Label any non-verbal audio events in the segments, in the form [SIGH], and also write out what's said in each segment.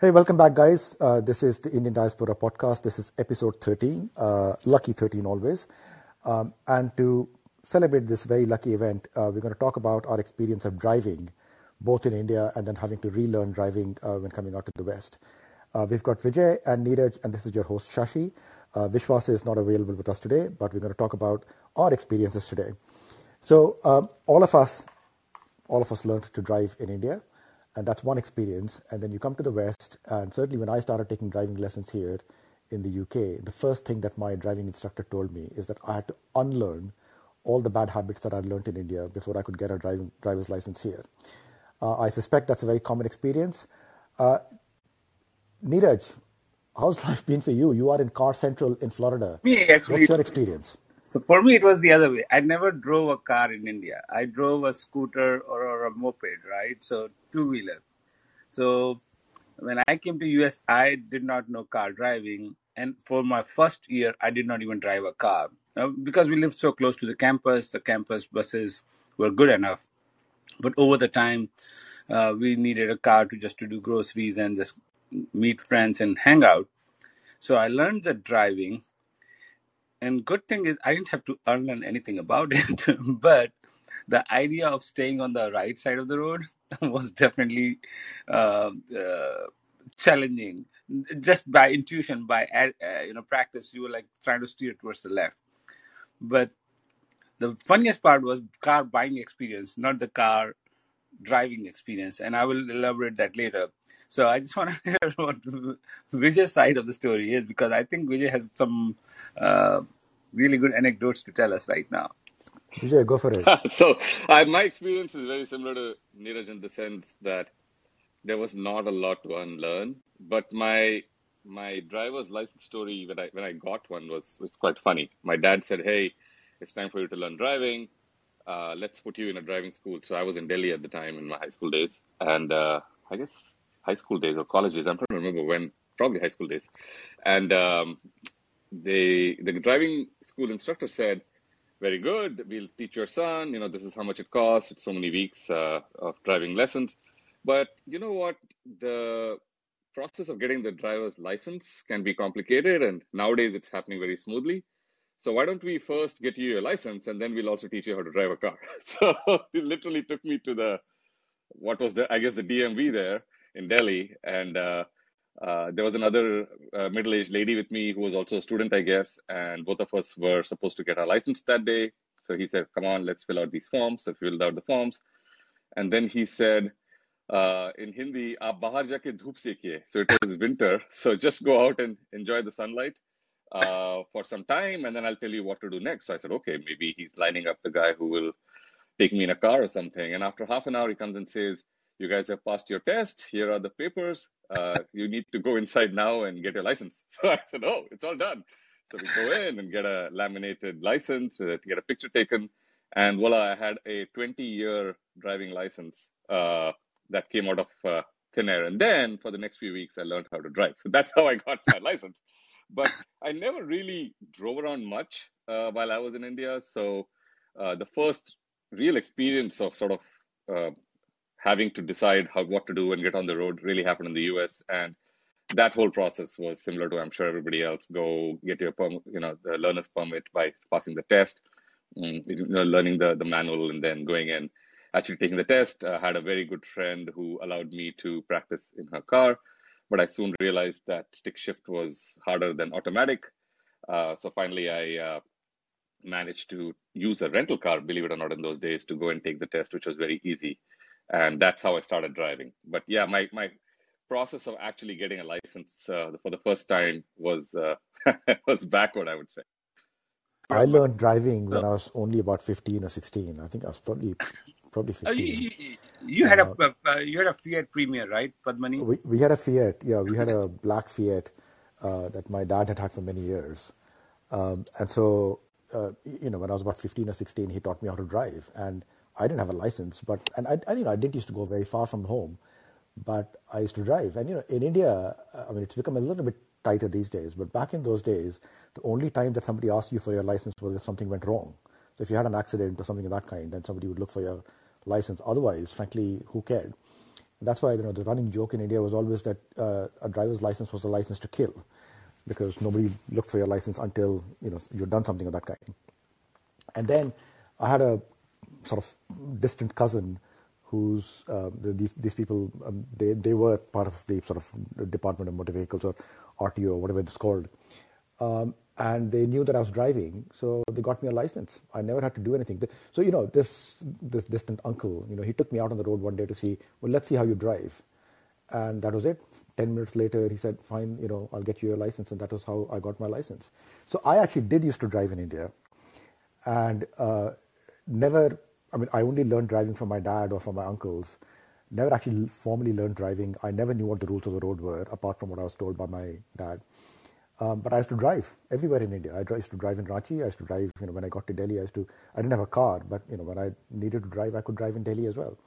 Hey, welcome back, guys. Uh, this is the Indian Diaspora podcast. This is episode 13, uh, lucky 13 always. Um, and to celebrate this very lucky event, uh, we're going to talk about our experience of driving, both in India and then having to relearn driving uh, when coming out to the West. Uh, we've got Vijay and Neeraj, and this is your host, Shashi. Uh, Vishwas is not available with us today, but we're going to talk about our experiences today. So um, all of us, all of us learned to drive in India and that's one experience. And then you come to the West, and certainly when I started taking driving lessons here in the UK, the first thing that my driving instructor told me is that I had to unlearn all the bad habits that I'd learned in India before I could get a driving driver's license here. Uh, I suspect that's a very common experience. Uh, Neeraj, how's [LAUGHS] life been for you? You are in Car Central in Florida. Me, actually. What's your experience? So for me, it was the other way. I never drove a car in India. I drove a scooter or, or a moped, right? So two wheeler. So when I came to US, I did not know car driving, and for my first year, I did not even drive a car uh, because we lived so close to the campus. The campus buses were good enough, but over the time, uh, we needed a car to just to do groceries and just meet friends and hang out. So I learned the driving and good thing is I didn't have to unlearn anything about [LAUGHS] it. but the idea of staying on the right side of the road [LAUGHS] was definitely uh, uh, challenging. Just by intuition, by uh, you know practice, you were like trying to steer towards the left. But the funniest part was car buying experience, not the car driving experience, and I will elaborate that later. So I just want to [LAUGHS] hear what Vijay's side of the story is because I think Vijay has some uh, really good anecdotes to tell us right now. Vijay, go for it. [LAUGHS] so I, my experience is very similar to Neeraj in the sense that there was not a lot to unlearn, but my my driver's license story when I when I got one was was quite funny. My dad said, "Hey, it's time for you to learn driving. Uh, let's put you in a driving school." So I was in Delhi at the time in my high school days, and uh, I guess high school days or college days. I'm trying to remember when, probably high school days. And um, they, the driving school instructor said, very good, we'll teach your son, you know, this is how much it costs. It's so many weeks uh, of driving lessons. But you know what? The process of getting the driver's license can be complicated, and nowadays it's happening very smoothly. So why don't we first get you a license, and then we'll also teach you how to drive a car? [LAUGHS] So [LAUGHS] it literally took me to the what was the I guess the DMV there, in Delhi, and uh, uh, there was another uh, middle-aged lady with me who was also a student, I guess, and both of us were supposed to get our license that day. So he said, "Come on, let's fill out these forms." So we filled out the forms, and then he said. Uh, in Hindi, aap bahar jaake dhoop sekiye. So it was winter, so just go out and enjoy the sunlight. Uh, for some time, and then I'll tell you what to do next. So I said, okay, maybe he's lining up the guy who will take me in a car or something. And after half an hour, he comes and says, you guys have passed your test. Here are the papers. Uh, [LAUGHS] you need to go inside now and get your license. [LAUGHS] So I said, oh, it's all done. So we go in and get a laminated license, to get a picture taken. And voila, I had a 20 year driving license uh, that came out of uh, thin air. And then for the next few weeks, I learned how to drive. So that's how I got my [LAUGHS] license. But I never really drove around much uh, while I was in India. So uh, the first real experience of sort of uh, having to decide how what to do and get on the road really happened in the US. And that whole process was similar to I'm sure everybody else. Go get your perm, you know, the learner's permit by passing the test, mm, you know, learning the the manual, and then going in, actually taking the test. I had a very good friend who allowed me to practice in her car, but I soon realized that stick shift was harder than automatic. Uh, so finally, I uh, managed to use a rental car, believe it or not, in those days to go and take the test, which was very easy and that's how I started driving. But yeah, my my process of actually getting a license uh, for the first time was uh, [LAUGHS] was backward, I would say. I learned driving when I was only about fifteen or sixteen. I think I was probably probably fifteen. Uh, you, you, had uh, a uh, you had a Fiat Premier, right, Padmini? We we had a Fiat. Yeah, we had a black Fiat uh, that my dad had had for many years, um, and so you know when I was about fifteen or sixteen, he taught me how to drive and I didn't have a license, but and I, I you know I didn't used to go very far from home, but I used to drive. And you know, in India, uh, I mean, it's become a little bit tighter these days. But back in those days, the only time that somebody asked you for your license was if something went wrong. So if you had an accident or something of that kind, then somebody would look for your license. Otherwise, frankly, who cared? That's why you know the running joke in India was always that uh, a driver's license was a license to kill, because nobody looked for your license until you know you'd done something of that kind. And then I had a sort of distant cousin who's uh, these these people um, they they were part of the sort of Department of Motor Vehicles or RTO or whatever it's called, um, and they knew that I was driving, so they got me a license. I never had to do anything. So you know this this distant uncle, you know, he took me out on the road one day to see, well, let's see how you drive, and that was it. Ten minutes later, he said, fine, you know, I'll get you a license, and that was how I got my license. So I actually did used to drive in India, and uh, never I mean, I only learned driving from my dad or from my uncles. Never actually formally learned driving. I never knew what the rules of the road were, apart from what I was told by my dad. Um, but I used to drive everywhere in India. I used to drive in Ranchi. I used to drive, you know, when I got to Delhi, I used to, I didn't have a car, but, you know, when I needed to drive, I could drive in Delhi as well.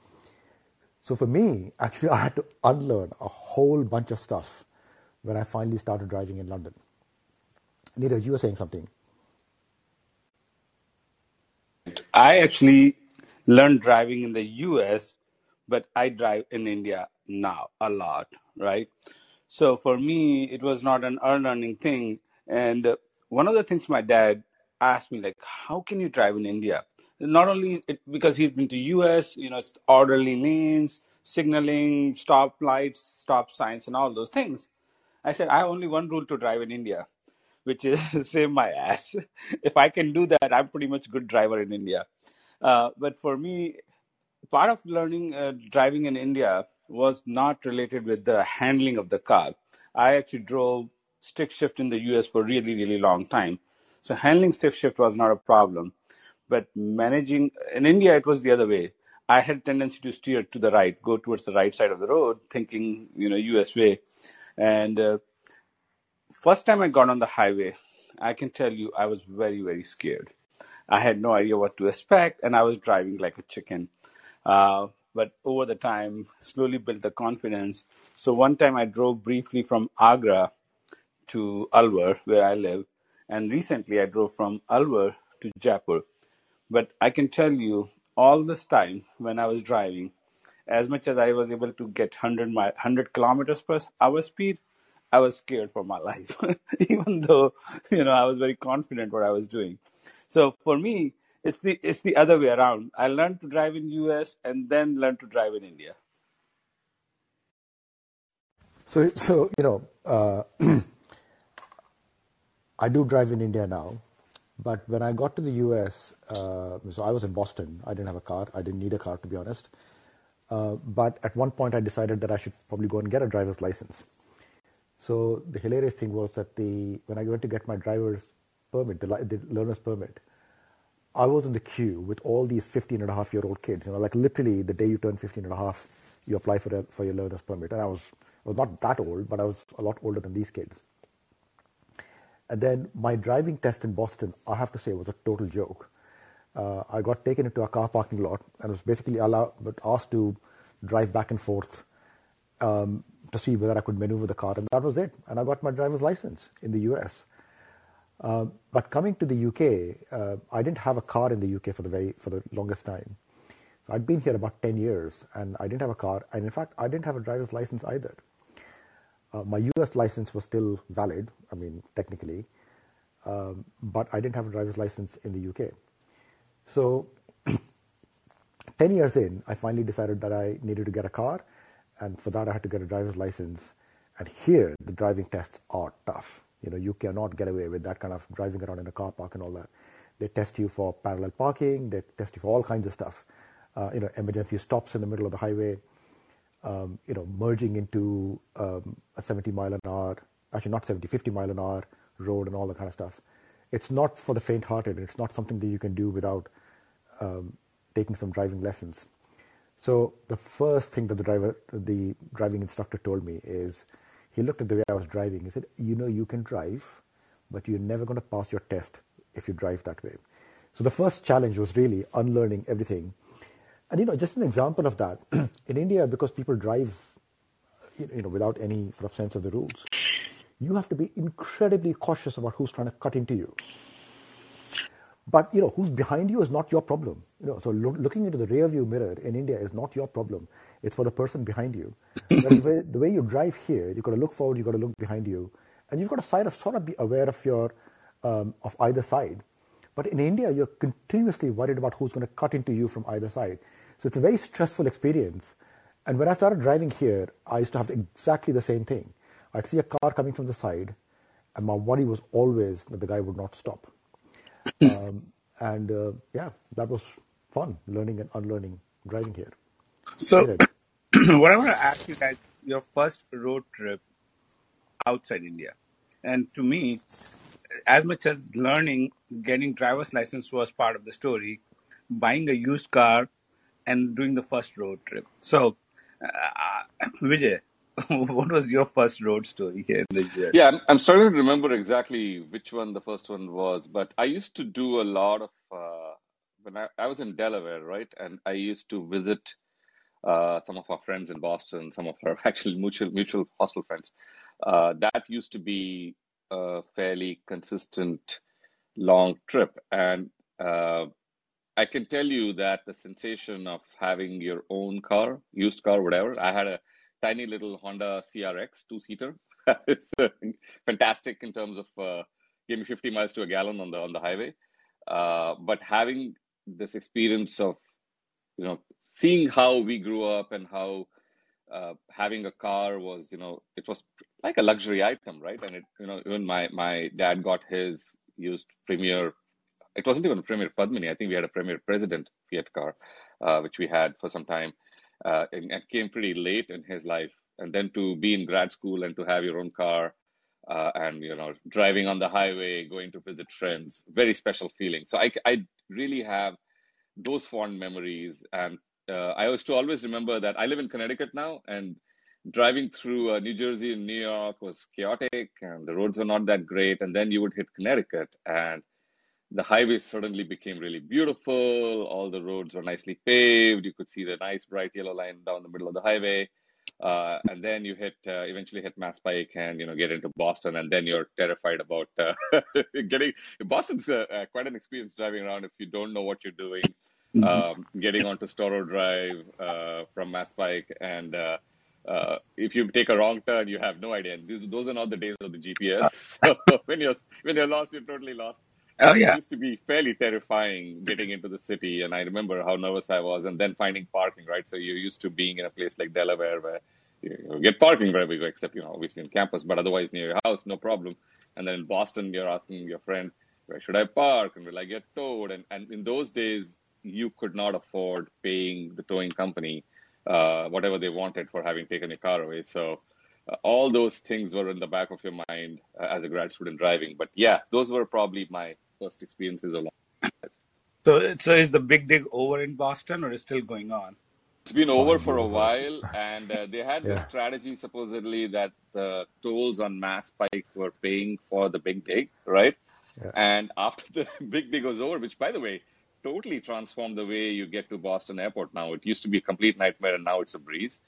So for me, actually, [LAUGHS] I had to unlearn a whole bunch of stuff when I finally started driving in London. Neeraj, you were saying something. I actually learned driving in the US, but I drive in India now a lot, right? So for me, it was not an unlearning thing. And one of the things my dad asked me, like, how can you drive in India? Not only it, because he's been to US, you know, it's orderly lanes, signaling, stop lights, stop signs, and all those things. I said, I have only one rule to drive in India, which is [LAUGHS] save my ass. [LAUGHS] if I can do that, I'm pretty much good driver in India. Uh, but for me, part of learning uh, driving in India was not related with the handling of the car. I actually drove stick shift in the US for really, really long time. So handling stick shift was not a problem. But managing in India, it was the other way. I had tendency to steer to the right, go towards the right side of the road, thinking, you know, US way. And uh, first time I got on the highway, I can tell you I was very, very scared. I had no idea what to expect, and I was driving like a chicken. Uh, but over the time, slowly built the confidence. So one time I drove briefly from Agra to Alwar, where I live, and recently I drove from Alwar to Jaipur. But I can tell you, all this time when I was driving, as much as I was able to get 100, mi- 100 kilometers per hour speed, I was scared for my [LAUGHS] life, even though you know I was very confident what I was doing. So for me, it's the it's the other way around. I learned to drive in US and then learned to drive in India. So so you know, uh, [CLEARS THROAT] I do drive in India now, but when I got to the US, uh, so I was in Boston. I didn't have a car. I didn't need a car to be honest. Uh, but at one point, I decided that I should probably go and get a driver's license. So the hilarious thing was that the when I went to get my driver's permit, the, the learner's permit, I was in the queue with all these 15 and a half year old kids. You know, like literally the day you turn 15 and a half, you apply for, a, for your learner's permit. And I was, I was not that old, but I was a lot older than these kids. And then my driving test in Boston, I have to say, was a total joke. Uh, I got taken into a car parking lot and was basically allowed, but asked to drive back and forth um, to see whether I could maneuver the car, and that was it. And I got my driver's license in the US. Uh, but coming to the UK, uh, I didn't have a car in the UK for the very for the longest time. So I'd been here about ten years, and I didn't have a car, and in fact, I didn't have a driver's license either. Uh, my US license was still valid, I mean, technically, um, but I didn't have a driver's license in the UK. So, [CLEARS THROAT] 10 years in, I finally decided that I needed to get a car, and for that, I had to get a driver's license. And here, the driving tests are tough. You know, you cannot get away with that kind of driving around in a car park and all that. They test you for parallel parking. They test you for all kinds of stuff. Uh, you know, emergency stops in the middle of the highway. Um, you know, merging into um, a 70 mile an hour, actually not 70, 50 mile an hour road and all that kind of stuff. It's not for the faint-hearted. It's not something that you can do without um, taking some driving lessons. So the first thing that the driver, the driving instructor told me is, he looked at the way I was driving. He said, You know, you can drive, but you're never going to pass your test if you drive that way. So the first challenge was really unlearning everything. And, you know, just an example of that, [CLEARS THROAT] in India, because people drive, you know, without any sort of sense of the rules, you have to be incredibly cautious about who's trying to cut into you. But you know, who's behind you is not your problem. You know, so lo- looking into the rear view mirror in India is not your problem. It's for the person behind you. the, way, the way you drive here, you've got to look forward, you've got to look behind you, and you've got to sort of, sort of be aware of your um, of either side. But in India, you're continuously worried about who's going to cut into you from either side. So it's a very stressful experience. And when I started driving here, I used to have exactly the same thing. I'd see a car coming from the side, and my worry was always that the guy would not stop. Um, and uh, yeah, that was fun learning and unlearning driving here. So, [CLEARS THROAT] what I want to ask you guys, your first road trip outside India, and to me, as much as learning, getting driver's license was part of the story, buying a used car and doing the first road trip. So, uh, [CLEARS THROAT] Vijay, [LAUGHS] what was your first road story here in Nigeria? Yeah, I'm, I'm starting to remember exactly which one the first one was, but I used to do a lot of uh, when I, I was in Delaware, right? And I used to visit uh, some of our friends in Boston, some of our [LAUGHS] actually mutual mutual hostel friends. Uh, that used to be a fairly consistent long trip, and uh, I can tell you that the sensation of having your own car, used car, whatever. I had a tiny little Honda CRX two seater. [LAUGHS] it's uh, fantastic in terms of uh, me 50 miles to a gallon on the on the highway. Uh, but having this experience of you know seeing how we grew up and how uh, having a car was you know it was like a luxury item right and it you know even my my dad got his used premier it wasn't even a premier padmini i think we had a premier president fiat car uh, which we had for some time uh, and, and came pretty late in his life. And then to be in grad school and to have your own car uh, and you know driving on the highway going to visit friends very special feeling. So i, I really have those fond memories. And uh, i used to always remember that i live in connecticut now and driving through uh, new jersey and new york was chaotic and the roads were not that great. And then you would hit connecticut and the highway suddenly became really beautiful all the roads were nicely paved you could see the nice bright yellow line down the middle of the highway uh, and then you hit uh, eventually hit Mass Pike and you know get into Boston, and then you're terrified about uh, [LAUGHS] getting Boston's uh, uh, quite an experience driving around if you don't know what you're doing. Mm-hmm. Um, getting onto Storrow Drive uh, from Mass Pike, and if you take a wrong turn, you have no idea. And these, those are not the days of the GPS. so [LAUGHS] [LAUGHS] when you're when you're lost, you're totally lost. Oh yeah, it used to be fairly terrifying getting into the city, and I remember how nervous I was, and then finding parking. Right, so you're used to being in a place like Delaware where you get parking wherever you go, except you know obviously in campus, but otherwise near your house, no problem. And then in Boston, you're asking your friend, where should I park, and will I get towed? And and in those days, you could not afford paying the towing company uh, whatever they wanted for having taken your car away. So. Uh, all those things were in the back of your mind uh, as a grad student driving. But yeah, those were probably my first experiences along. So, so is the big dig over in Boston, or is still going on? It's been Fine, over for a while, and uh, they had yeah. this strategy supposedly that the tolls on Mass Pike were paying for the big dig, right? Yeah. And after the [LAUGHS] big dig was over, which by the way, totally transformed the way you get to Boston Airport now. It used to be a complete nightmare, and now it's a breeze.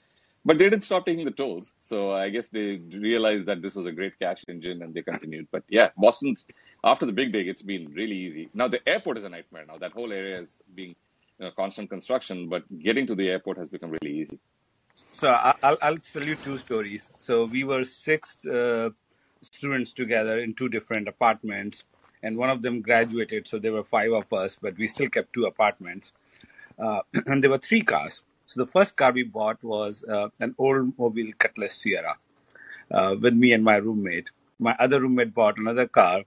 But they didn't stop taking the tolls. So I guess they realized that this was a great cash engine and they continued. But yeah, Boston's, after the big dig, it's been really easy. Now the airport is a nightmare now. That whole area is being you know, constant construction, but getting to the airport has become really easy. So I'll, I'll tell you two stories. So we were six uh, students together in two different apartments, and one of them graduated, so there were five of us, but we still kept two apartments. Uh, [CLEARS THROAT] and there were three cars. So the first car we bought was uh, an Oldsmobile Cutlass Ciera uh, with me and my roommate. My other roommate bought another car.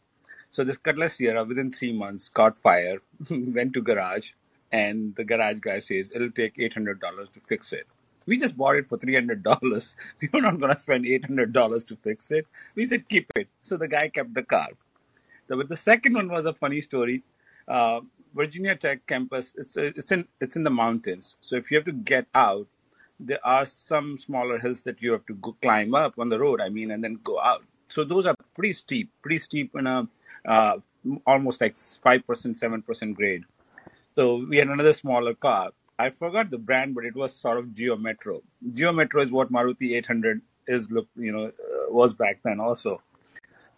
So this Cutlass Ciera within three months caught fire, [LAUGHS] went to garage, and the garage guy says it'll take eight hundred dollars to fix it. We just bought it for three hundred dollars. [LAUGHS] We were not gonna spend eight hundred dollars to fix it. We said keep it. So the guy kept the car. So, but the second one was a funny story. Uh, Virginia Tech campus, it's it's in it's in the mountains. So if you have to get out, there are some smaller hills that you have to go climb up on the road. I mean, and then go out. So those are pretty steep, pretty steep in a uh, almost like five percent, seven percent grade. So we had another smaller car. I forgot the brand, but it was sort of Geo Metro. Geo Metro is what Maruti 800 is, look, you know, uh, was back then also.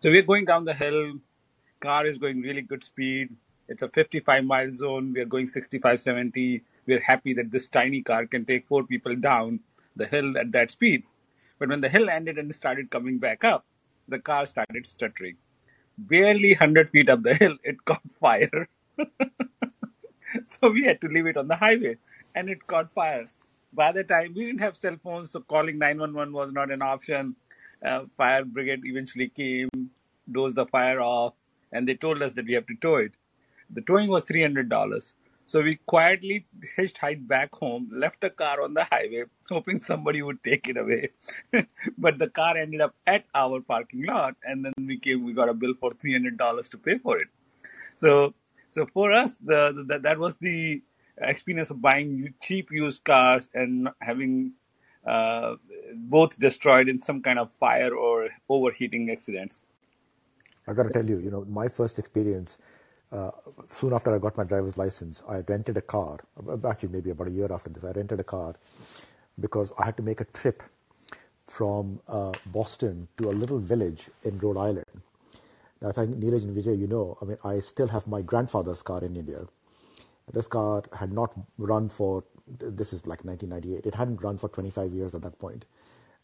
So we're going down the hill. Car is going really good speed It's a 55 mile zone. We are going 65, 70. We're happy that this tiny car can take four people down the hill at that speed. But when the hill ended and started coming back up, the car started stuttering. Barely 100 feet up the hill, it caught fire. [LAUGHS] so we had to leave it on the highway and it caught fire. By the time we didn't have cell phones, so calling 911 was not an option. Uh, fire brigade eventually came, dozed the fire off, and they told us that we have to tow it. The towing was $300. So we quietly hitchhiked back home, left the car on the highway, hoping somebody would take it away. [LAUGHS] but the car ended up at our parking lot, and then we came. We got a bill for three hundred dollars to pay for it. So, so for us, the, the that was the experience of buying cheap used cars and having uh, both destroyed in some kind of fire or overheating accidents. I got to tell you, you know, my first experience. Uh, soon after I got my driver's license, I rented a car. Actually, maybe about a year after this, I rented a car because I had to make a trip from uh, Boston to a little village in Rhode Island. Now, I think Neeraj and Vijay, you know, I mean, I still have my grandfather's car in India. This car had not run for, this is like 1998, it hadn't run for 25 years at that point.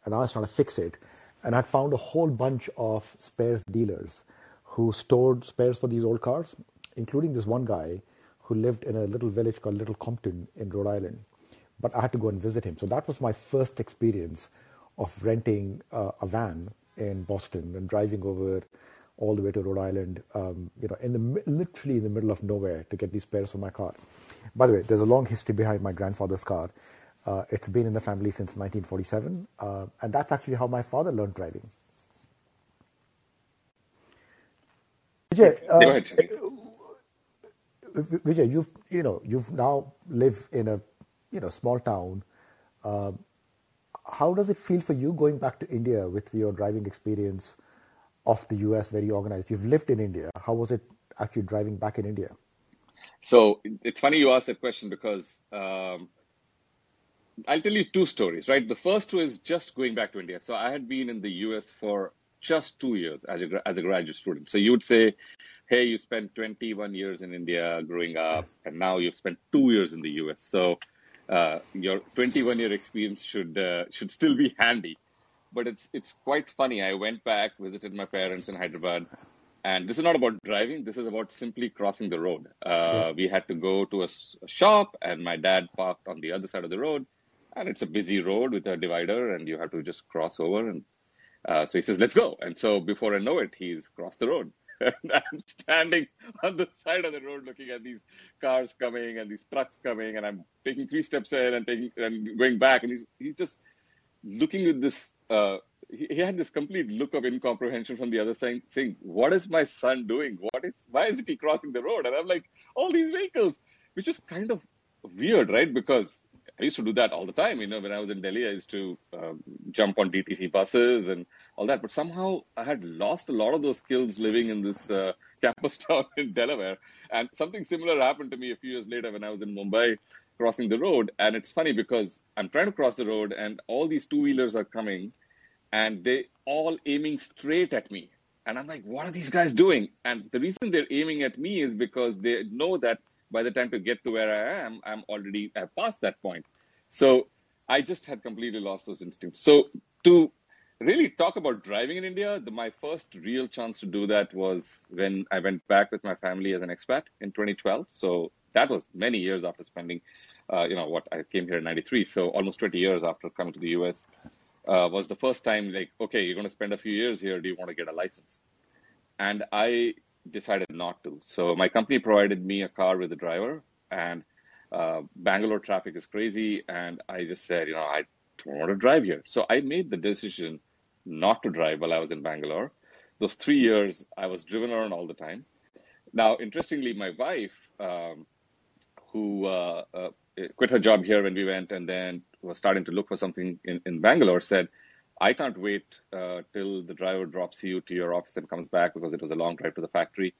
And I was trying to fix it. And I found a whole bunch of spares dealers who stored spares for these old cars, including this one guy who lived in a little village called Little Compton in Rhode Island. But I had to go and visit him. So that was my first experience of renting uh, a van in Boston and driving over all the way to Rhode Island, um, you know, in the literally in the middle of nowhere to get these spares for my car. By the way, there's a long history behind my grandfather's car. Uh, it's been in the family since 1947, uh, and that's actually how my father learned driving. Vijay, uh, Vijay, you've you know you've now live in a you know small town. Uh, how does it feel for you going back to India with your driving experience of the US, very organized? You've lived in India. How was it actually driving back in India? So it's funny you asked that question because um, I'll tell you two stories, right? The first two is just going back to India. So I had been in the US for just two years as a, as a graduate student. So you would say, hey, you spent 21 years in India growing up, and now you've spent two years in the US. So uh, your 21 year experience should uh, should still be handy. But it's it's quite funny. I went back, visited my parents in Hyderabad, and this is not about driving. This is about simply crossing the road. Uh, yeah. We had to go to a, a shop, and my dad parked on the other side of the road, and it's a busy road with a divider, and you have to just cross over. And uh, so he says, "Let's go." And so before I know it, he's crossed the road. And [LAUGHS] I'm standing on the side of the road looking at these cars coming and these trucks coming, and I'm taking three steps in and taking and going back, and he's he's just looking with this. Uh, he, he had this complete look of incomprehension from the other side, saying, "What is my son doing? What is? Why is he crossing the road?" And I'm like, "All these vehicles," which is kind of weird, right? Because I used to do that all the time. You know, when I was in Delhi, I used to um, jump on DTC buses and all that. But somehow I had lost a lot of those skills living in this uh, [LAUGHS] campus town in Delaware. And something similar happened to me a few years later when I was in Mumbai crossing the road. And it's funny because I'm trying to cross the road and all these two wheelers are coming and they all aiming straight at me. And I'm like, what are these guys doing? And the reason they're aiming at me is because they know that by the time to get to where I am, I'm already I've passed that point. So I just had completely lost those instincts. So to really talk about driving in India, the, my first real chance to do that was when I went back with my family as an expat in 2012. So that was many years after spending, uh, you know, what I came here in 93. So almost 20 years after coming to the US uh, was the first time like, okay, you're going to spend a few years here. Do you want to get a license? And I decided not to. So my company provided me a car with a driver, and uh, Bangalore traffic is crazy, and I just said, you know, I don't want to drive here. So I made the decision not to drive while I was in Bangalore. Those three years, I was driven around all the time. Now, interestingly, my wife, um, who uh, uh, quit her job here when we went, and then was starting to look for something in, in Bangalore, said, I can't wait uh, till the driver drops you to your office and comes back because it was a long drive to the factory.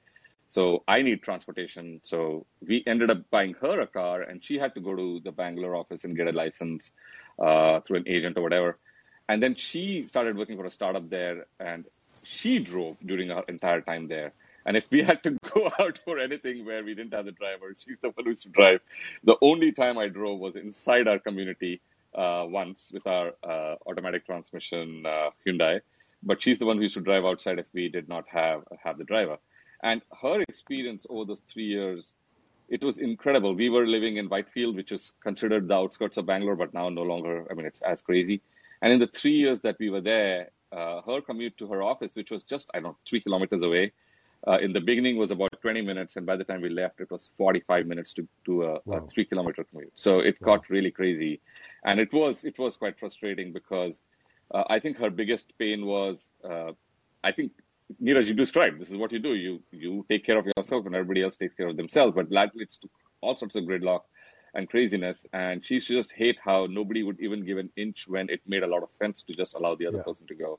So I need transportation. So we ended up buying her a car, and she had to go to the Bangalore office and get a license uh, through an agent or whatever. And then she started working for a startup there, and she drove during our entire time there. And if we [LAUGHS] had to go [LAUGHS] out for anything where we didn't have the driver, she's the one who used to drive. The only time I drove was inside our community once with our uh, automatic transmission uh, Hyundai, but she's the one who used to drive outside if we did not have have the driver. And her experience over those three years, it was incredible. We were living in Whitefield, which is considered the outskirts of Bangalore, but now no longer. I mean, it's as crazy. And in the three years that we were there, uh, her commute to her office, which was just I don't know three kilometers away, uh, in the beginning was about 20 minutes, and by the time we left, it was 45 minutes to do a, wow. a three kilometer commute. So it wow. got really crazy, and it was it was quite frustrating because uh, I think her biggest pain was uh, I think Neeraj, you described this is what you do. You you take care of yourself, and everybody else takes care of themselves. But that leads to all sorts of gridlock and craziness. And she used to just hate how nobody would even give an inch when it made a lot of sense to just allow the other yeah. person to go.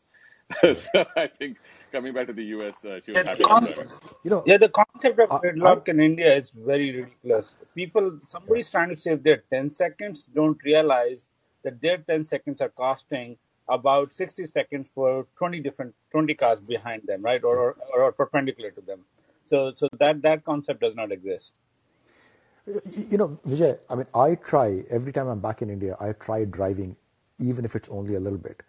[LAUGHS] so I think coming back to the US, uh, she was yeah, happy. Con- you know, yeah, the concept of gridlock in India is very ridiculous. People, somebody's yeah. trying to save their 10 seconds, don't realize that their 10 seconds are costing about 60 seconds for 20 different 20 cars behind them, right, or, or, or perpendicular to them. So, so that that concept does not exist. You know, Vijay, I mean, I try every time I'm back in India, I try driving, even if it's only a little bit.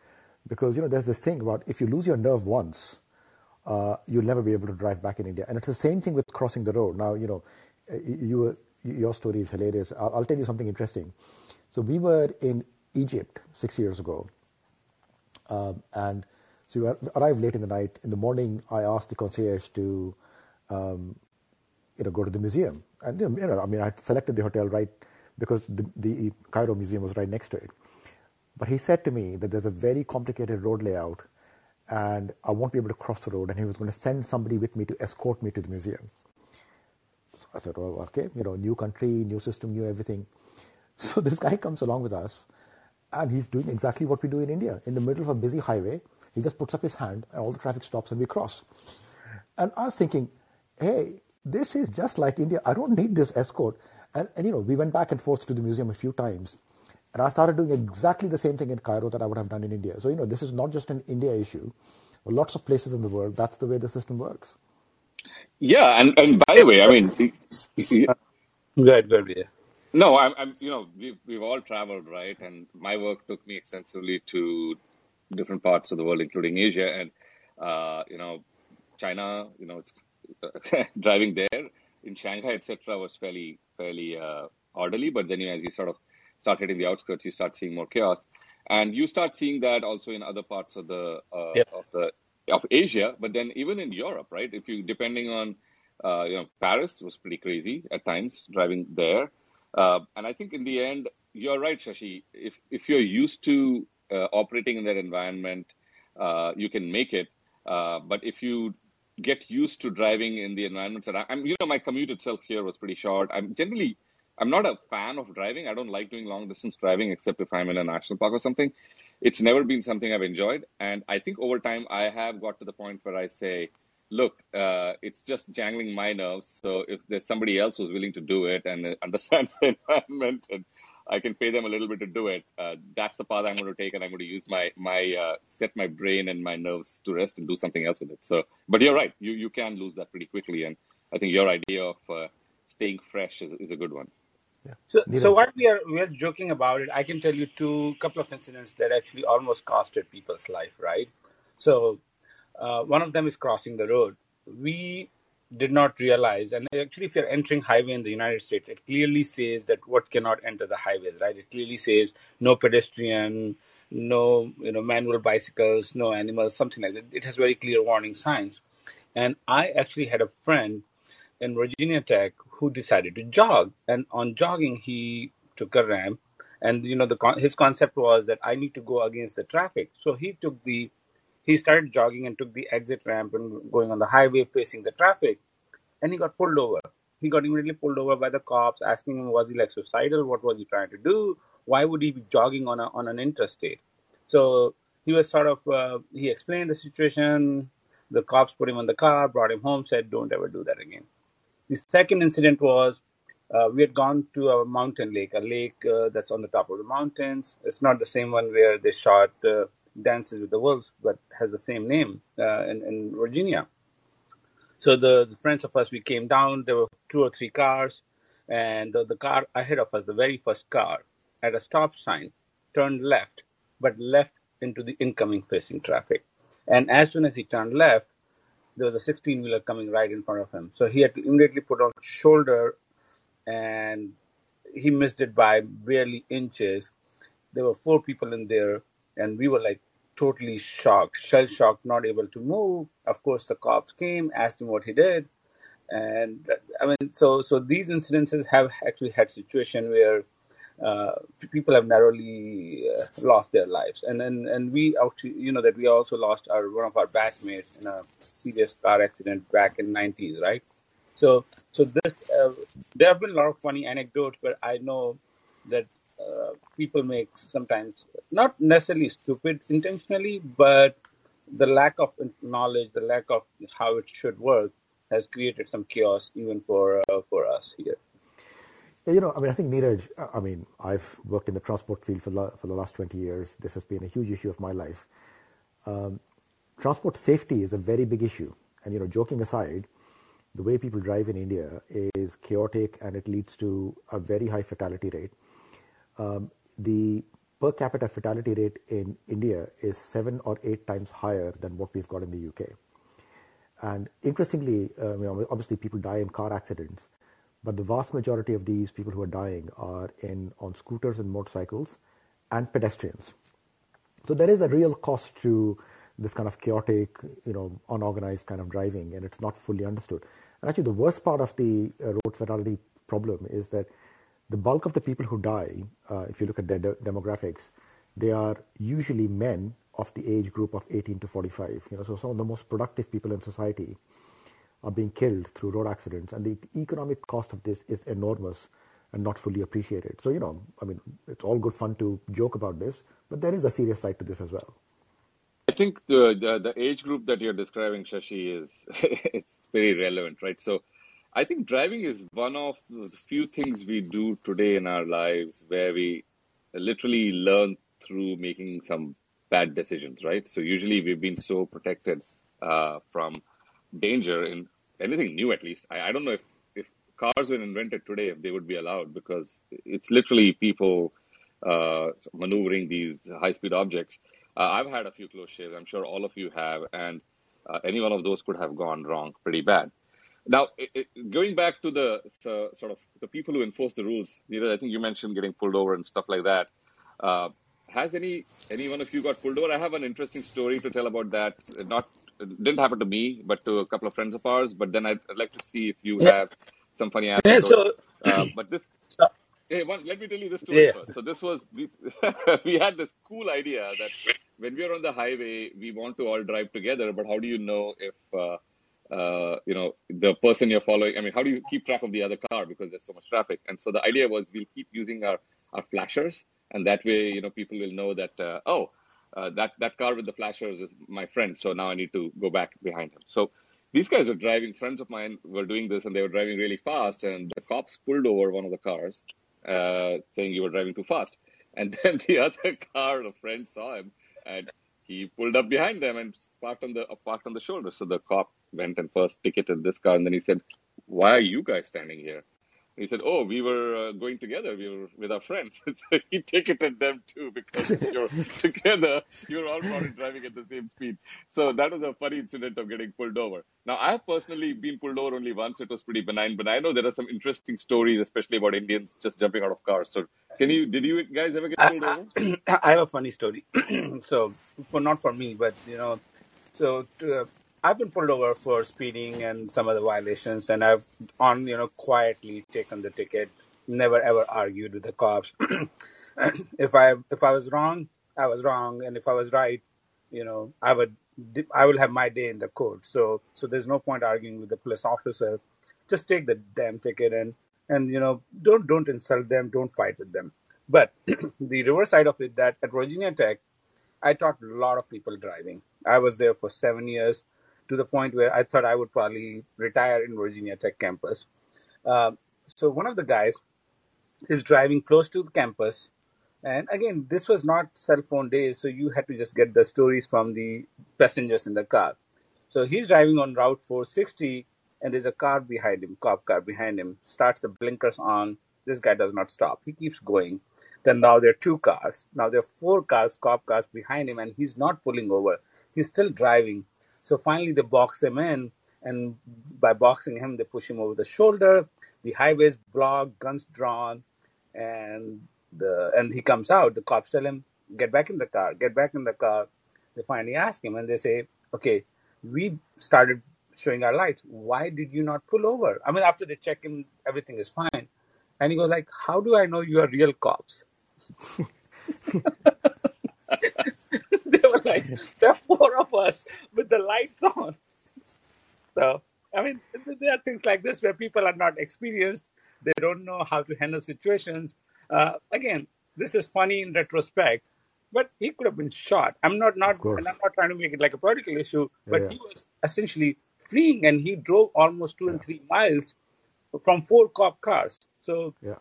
Because, you know, there's this thing about if you lose your nerve once, uh, you'll never be able to drive back in India. And it's the same thing with crossing the road. Now, you know, you, your story is hilarious. I'll, I'll tell you something interesting. So we were in Egypt six years ago. Um, and so we arrived late in the night. In the morning, I asked the concierge to, um, you know, go to the museum. And, you know, I mean, I selected the hotel right because the, the Cairo Museum was right next to it. But he said to me that there's a very complicated road layout and I won't be able to cross the road. And he was going to send somebody with me to escort me to the museum. So I said, well, okay, you know, new country, new system, new everything. [LAUGHS] So this guy comes along with us and he's doing exactly what we do in India. In the middle of a busy highway, he just puts up his hand and all the traffic stops and we cross. And I was thinking, hey, this is just like India. I don't need this escort. And, and you know, we went back and forth to the museum a few times. And I started doing exactly the same thing in Cairo that I would have done in India. So, you know, this is not just an India issue. Lots of places in the world, that's the way the system works. Yeah, and, and by the way, I mean, good, good, yeah. No, I'm, I'm, you know, we've, we've all traveled, right? And my work took me extensively to different parts of the world, including Asia. And, uh, you know, China, you know, [LAUGHS] driving there in Shanghai, etc., was fairly, fairly uh, orderly. But then, you know, as you sort of start hitting the outskirts, you start seeing more chaos, and you start seeing that also in other parts of the uh, yep. of the of Asia. But then even in Europe, right? If you depending on uh, you know Paris was pretty crazy at times driving there, uh, and I think in the end you're right, Shashi. If if you're used to uh, operating in that environment, uh, you can make it. Uh, but if you get used to driving in the environments that I, I'm, you know, my commute itself here was pretty short. I'm generally I'm not a fan of driving. I don't like doing long distance driving except if I'm in a national park or something. It's never been something I've enjoyed. And I think over time, I have got to the point where I say, look, uh, it's just jangling my nerves. So if there's somebody else who's willing to do it and [LAUGHS] understands the environment and I can pay them a little bit to do it, uh, that's the path I'm going to take. And I'm going to use my, my, uh, set my brain and my nerves to rest and do something else with it. So, but you're right. You, you can lose that pretty quickly. And I think your idea of, uh, staying fresh is, is a good one. Yeah. So, so while we are we are joking about it, I can tell you two couple of incidents that actually almost costed people's life. Right. So, uh, one of them is crossing the road. We did not realize, and actually, if you're entering highway in the United States, it clearly says that what cannot enter the highways. Right. It clearly says no pedestrian, no you know manual bicycles, no animals, something like that. It has very clear warning signs. And I actually had a friend in Virginia Tech who decided to jog. And on jogging, he took a ramp. And you know, the his concept was that I need to go against the traffic. So he took the he started jogging and took the exit ramp and going on the highway facing the traffic. And he got pulled over. He got immediately pulled over by the cops, asking him was he like suicidal? What was he trying to do? Why would he be jogging on a, on an interstate? So he was sort of uh, he explained the situation. The cops put him on the car, brought him home, said, "Don't ever do that again." The second incident was uh, we had gone to a mountain lake, a lake uh, that's on the top of the mountains. It's not the same one where they shot uh, Dances with the Wolves, but has the same name uh, in, in Virginia. So the, the friends of us, we came down. There were two or three cars, and the, the car ahead of us, the very first car, at a stop sign, turned left, but left into the incoming facing traffic. And as soon as he turned left, there was a 16 wheeler coming right in front of him. So he had to immediately put on shoulder, and he missed it by barely inches. There were four people in there, and we were like totally shocked, shell shocked, not able to move. Of course, the cops came, asked him what he did, and I mean, so so these incidences have actually had situation where uh, people have narrowly uh, lost their lives, and then and we actually, you know, that we also lost our one of our batchmates in a serious car accident back in '90s, right? So so this uh, there have been a lot of funny anecdotes, but I know that uh, people make sometimes not necessarily stupid intentionally, but the lack of knowledge, the lack of how it should work, has created some chaos even for uh, for us here. You know, I mean, I think Neeraj, uh, I mean, I've worked in the transport field for, for the last 20 years. This has been a huge issue of my life. Um, transport safety is a very big issue. And, you know, joking aside, the way people drive in India is chaotic and it leads to a very high fatality rate. Um, the per capita fatality rate in India is seven or eight times higher than what we've got in the UK. And interestingly, uh, you know, obviously people die in car accidents, but the vast majority of these people who are dying are in on scooters and motorcycles and pedestrians. So there is a real cost to this kind of chaotic, you know, unorganized kind of driving, and it's not fully understood. And actually, the worst part of the uh, road fatality problem is that the bulk of the people who die, uh, if you look at their de- demographics, they are usually men of the age group of 18 to 45. You know, so some of the most productive people in society are being killed through road accidents, and the economic cost of this is enormous and not fully appreciated. So, you know, I mean, it's all good fun to joke about this, but there is a serious side to this as well. I think the, the, the age group that you're describing, Shashi, is [LAUGHS] it's very relevant, right? So, I think driving is one of the few things we do today in our lives where we literally learn through making some bad decisions, right? So usually we've been so protected uh, from danger in anything new, at least. I, I don't know if, if cars were invented today, if they would be allowed, because it's literally people uh, maneuvering these high speed objects. Uh, I've had a few close shaves. I'm sure all of you have, and uh, any one of those could have gone wrong pretty bad. Now, it, it, going back to the so, sort of the people who enforce the rules, Neeraj, I think you mentioned getting pulled over and stuff like that. Uh, has any any one of you got pulled over? I have an interesting story to tell about that. Not it didn't happen to me, but to a couple of friends of ours. But then I'd, I'd like to see if you Yeah. have some funny Yeah. anecdotes. So, Uh, [CLEARS THROAT] but this, so hey, one, let me tell you this story yeah. first. So this was this, [LAUGHS] we had this cool idea that when we are on the highway, we want to all drive together. But how do you know if uh, uh, you know the person you're following? I mean, how do you keep track of the other car because there's so much traffic? And so the idea was we'll keep using our our flashers, and that way, you know, people will know that uh, oh, uh, that that car with the flashers is my friend. So now I need to go back behind him. So these guys are driving. Friends of mine were doing this, and they were driving really fast. And the cops pulled over one of the cars, uh, saying you were driving too fast. And [LAUGHS] then the other car, a friend saw him, and he pulled up behind them and parked on the uh, parked on the shoulder. So the cop went and first ticketed this car, and then he said, "Why are you guys standing here?" He said, "Oh, we were uh, going together. We were with our friends." [LAUGHS] so he ticketed them too because you're [LAUGHS] together. You're all probably driving at the same speed. So that was a funny incident of getting pulled over. Now, I have personally been pulled over only once. It was pretty benign, but I know there are some interesting stories, especially about Indians just jumping out of cars. So, can you? Did you guys ever get I, pulled over? I, [CLEARS THROAT] I have a funny story. [CLEARS THROAT] so, for not for me, but you know, so to, uh, I've been pulled over for speeding and some other violations, and I've on you know quietly taken the ticket. Never ever argued with the cops. [CLEARS THROAT] if I if I was wrong, I was wrong, and if I was right, you know, I would I will have my day in the court. So so there's no point arguing with the police officer. Just take the damn ticket and and you know don't don't insult them, don't fight with them. But [CLEARS THROAT] the reverse side of it, that at Virginia Tech, I taught a lot of people driving. I was there for seven years, to the point where I thought I would probably retire in Virginia Tech campus. Uh, so one of the guys is driving close to the campus, and again, this was not cell phone days, so you had to just get the stories from the passengers in the car. So he's driving on Route 460, and there's a car behind him, cop car behind him, starts the blinkers on. This guy does not stop. He keeps going. Then now there are two cars. Now there are four cars, cop cars behind him, and he's not pulling over. He's still driving. So finally they box him in, and by boxing him, they push him over the shoulder. The highway is blocked, guns drawn, and the and he comes out. The cops tell him, "Get back in the car. Get back in the car." They finally ask him, and they say, "Okay, we started showing our lights. Why did you not pull over?" I mean, after they check him, everything is fine. And he goes like, "How do I know you are real cops?" [LAUGHS] were like, "There are four of us with the lights on." So, I mean, there are things like this where people are not experienced. They don't know how to handle situations. Uh, again, this is funny in retrospect, but he could have been shot. I'm not not, and I'm not trying to make it like a political issue, but Yeah. he was essentially fleeing, and he drove almost two and three miles from four cop cars. So, Yeah.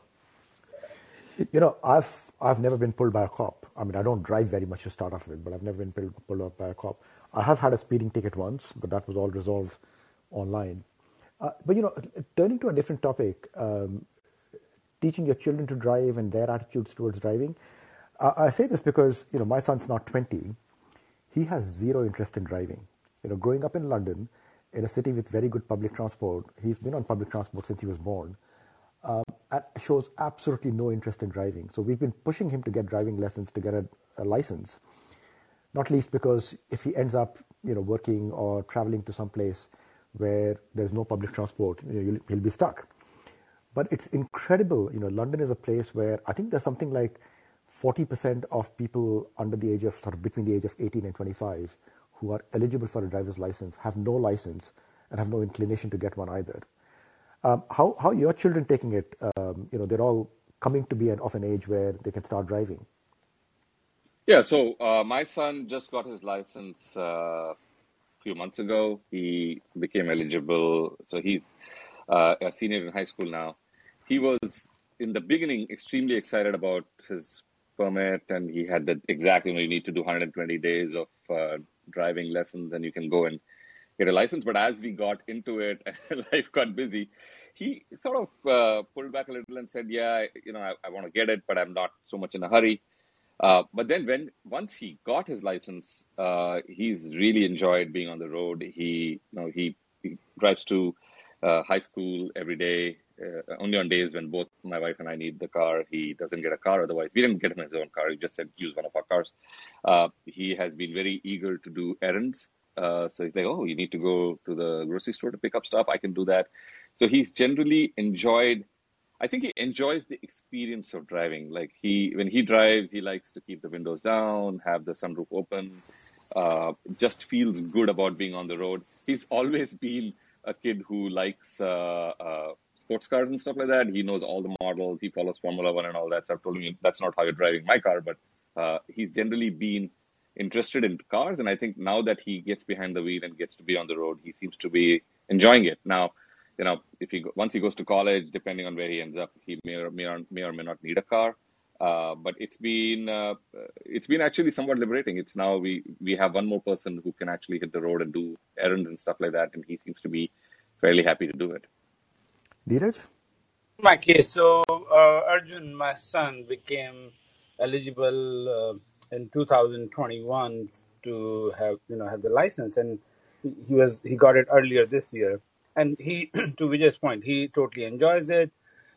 You know, I've I've never been pulled by a cop. I mean, I don't drive very much to start off with, but I've never been pulled, pulled up by a cop. I have had a speeding ticket once, but that was all resolved online. Uh, but you know, turning to a different topic, um, teaching your children to drive and their attitudes towards driving. Uh, I say this because you know my son's not 20. He has zero interest in driving. You know, growing up in London, in a city with very good public transport, he's been on public transport since he was born, um, shows absolutely no interest in driving. So we've been pushing him to get driving lessons to get a, a license. Not least because if he ends up, you know, working or traveling to some place where there's no public transport, you know, he'll, be stuck. But it's incredible. You know, London is a place where I think there's something like 40% of people under the age of, sort of between the age of 18 and 25 who are eligible for a driver's license have no license and have no inclination to get one either. Um, how, how are your children taking it? Um, you know, they're all coming to be an, of an age where they can start driving. Yeah, so uh, my son just got his license uh, a few months ago. He became eligible, so he's uh, a senior in high school now. He was in the beginning extremely excited about his permit, and he had the exactly you, know, you need to do 120 days of uh, driving lessons, and you can go and get a license. But as we got into it, [LAUGHS] life got busy. He sort of uh, pulled back a little and said, "Yeah, you know, I, I want to get it, but I'm not so much in a hurry." Uh, but then when once he got his license, uh, he's really enjoyed being on the road. He you know he, he drives to uh, high school every day. Uh, only on days when both my wife and I need the car, he doesn't get a car. Otherwise, we didn't get him his own car. He just said use one of our cars. Uh, he has been very eager to do errands. Uh, so he's like, oh, you need to go to the grocery store to pick up stuff. I can do that. So he's generally enjoyed I think he enjoys the experience of driving. Like he, when he drives, he likes to keep the windows down, have the sunroof open. Uh, just feels good about being on the road. He's always been a kid who likes uh, uh, sports cars and stuff like that. He knows all the models. He follows Formula One and all that. So I've told him that's not how you're driving my car, but uh, he's generally been interested in cars. And I think now that he gets behind the wheel and gets to be on the road, he seems to be enjoying it. Now, you know, if he once he goes to college, depending on where he ends up, he may or may, or, may, or may not need a car. Uh, but it's been uh, it's been actually somewhat liberating. It's now we we have one more person who can actually hit the road and do errands and stuff like that, and he seems to be fairly happy to do it. Dheeraj? my case, so uh, Arjun, my son, became eligible uh, in 2021 to have you know have the license, and he, was he got it earlier this year. And he, [CLEARS THROAT] to Vijay's point, he totally enjoys it.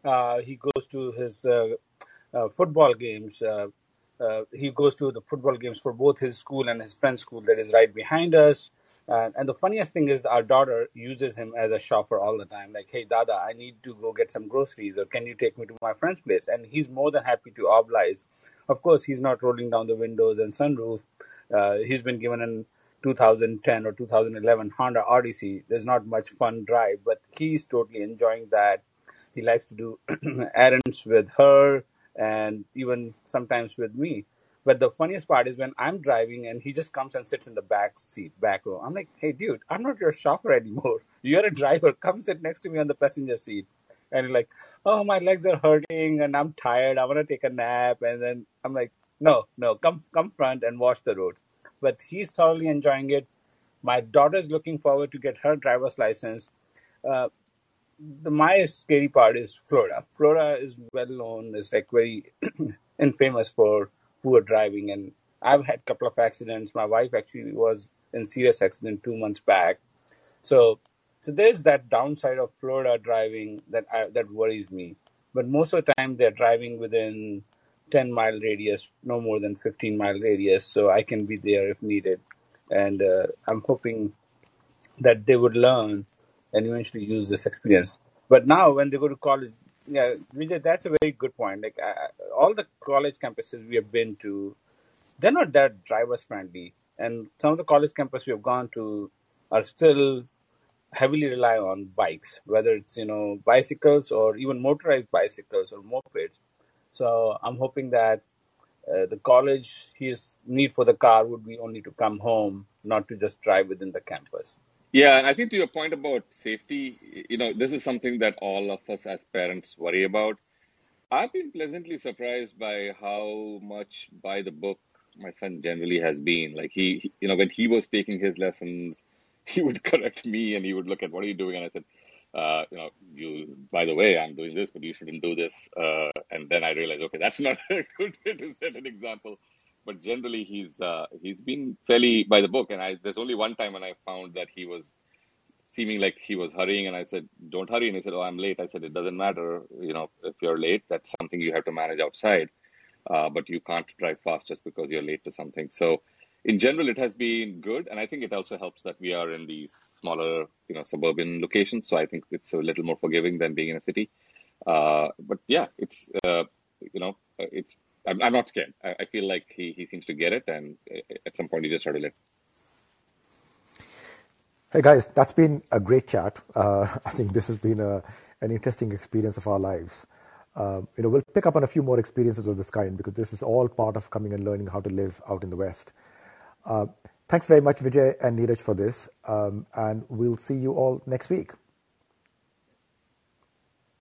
Uh, he goes to his uh, uh, football games. Uh, uh, he goes to the football games for both his school and his friend's school that is right behind us. Uh, and the funniest thing is, our daughter uses him as a chauffeur all the time. Like, hey, Dada, I need to go get some groceries, or can you take me to my friend's place? And he's more than happy to oblige. Of course, he's not rolling down the windows and sunroof. Uh, he's been given an 2010 or 2011 Honda Odyssey. There's not much fun drive, but he's totally enjoying that. He likes to do [CLEARS THROAT] errands with her and even sometimes with me. But the funniest part is when I'm driving and he just comes and sits in the back seat, back row. I'm like, hey, dude, I'm not your chauffeur anymore. [LAUGHS] You're a driver. Come sit next to me on the passenger seat. And like, oh, my legs are hurting and I'm tired. I want to take a nap. And then I'm like, no, no, come, come front and watch the roads. But he's thoroughly enjoying it. My daughter's looking forward to get her driver's license. uh, the my scary part is Florida. Florida is well known, is like very [CLEARS THROAT] infamous for poor driving, and I've had a couple of accidents. My wife actually was in serious accident two months back, so so there's that downside of Florida driving that I, that worries me. But most of the time they're driving within 10 mile radius, no more than 15 mile radius, so I can be there if needed. And uh, I'm hoping that they would learn and eventually use this experience. But now, when they go to college, yeah, Vijay, that's a very good point. Like I, all the college campuses we have been to, they're not that drivers friendly, and some of the college campuses we have gone to are still heavily rely on bikes, whether it's you know bicycles or even motorized bicycles or mopeds. So I'm hoping that uh, the college his need for the car would be only to come home, not to just drive within the campus. Yeah, and I think to your point about safety, you know, this is something that all of us as parents worry about. I've been pleasantly surprised by how much by the book my son generally has been. Like he, you know, when he was taking his lessons, he would correct me and he would look at what are you doing, and I said, uh, you know, you. By the way, I'm doing this, but you shouldn't do this. Uh, and then I realized, okay, that's [LAUGHS] not a good way to set an example. But generally, he's uh, he's been fairly by the book. And I there's only one time when I found that he was seeming like he was hurrying, and I said, "Don't hurry." And he said, "Oh, I'm late." I said, "It doesn't matter. You know, if you're late, that's something you have to manage outside. Uh, but you can't drive fast just because you're late to something." So in general, it has been good, and I think it also helps that we are in these smaller, you know, suburban locations. So I think it's a little more forgiving than being in a city. Uh, but yeah, it's uh, you know, it's I'm, I'm not scared. I, I, feel like he he seems to get it, and at some point, he just started it. Hey guys, that's been a great chat. Uh, [LAUGHS] I think this has been a, an interesting experience of our lives. Um, you know, we'll pick up on a few more experiences of this kind because this is all part of coming and learning how to live out in the West. Uh, thanks very much, Vijay and Neeraj, for this. Um, and we'll see you all next week.